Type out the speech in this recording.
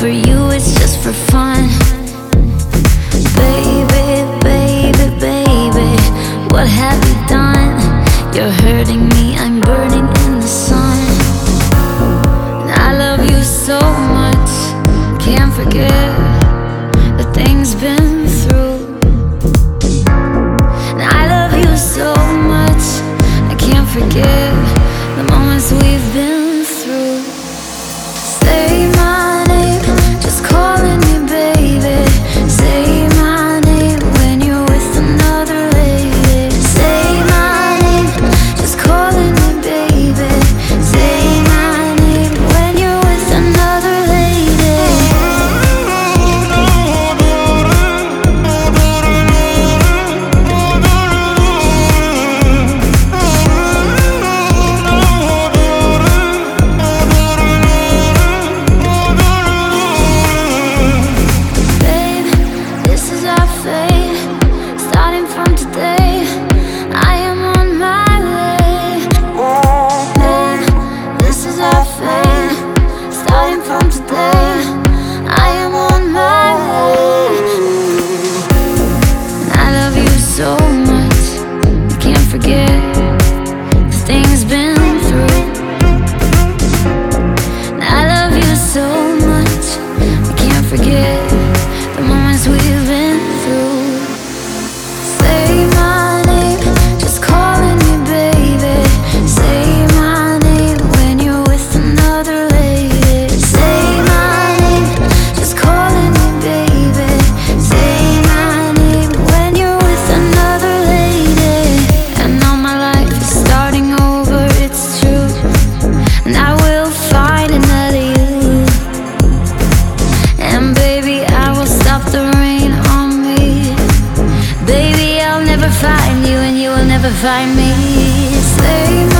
For you it's just for fun Baby, baby, baby What have you done? You're hurting me, I'm burning in the sun And I love you so much Can't forget The things been has been find me. Say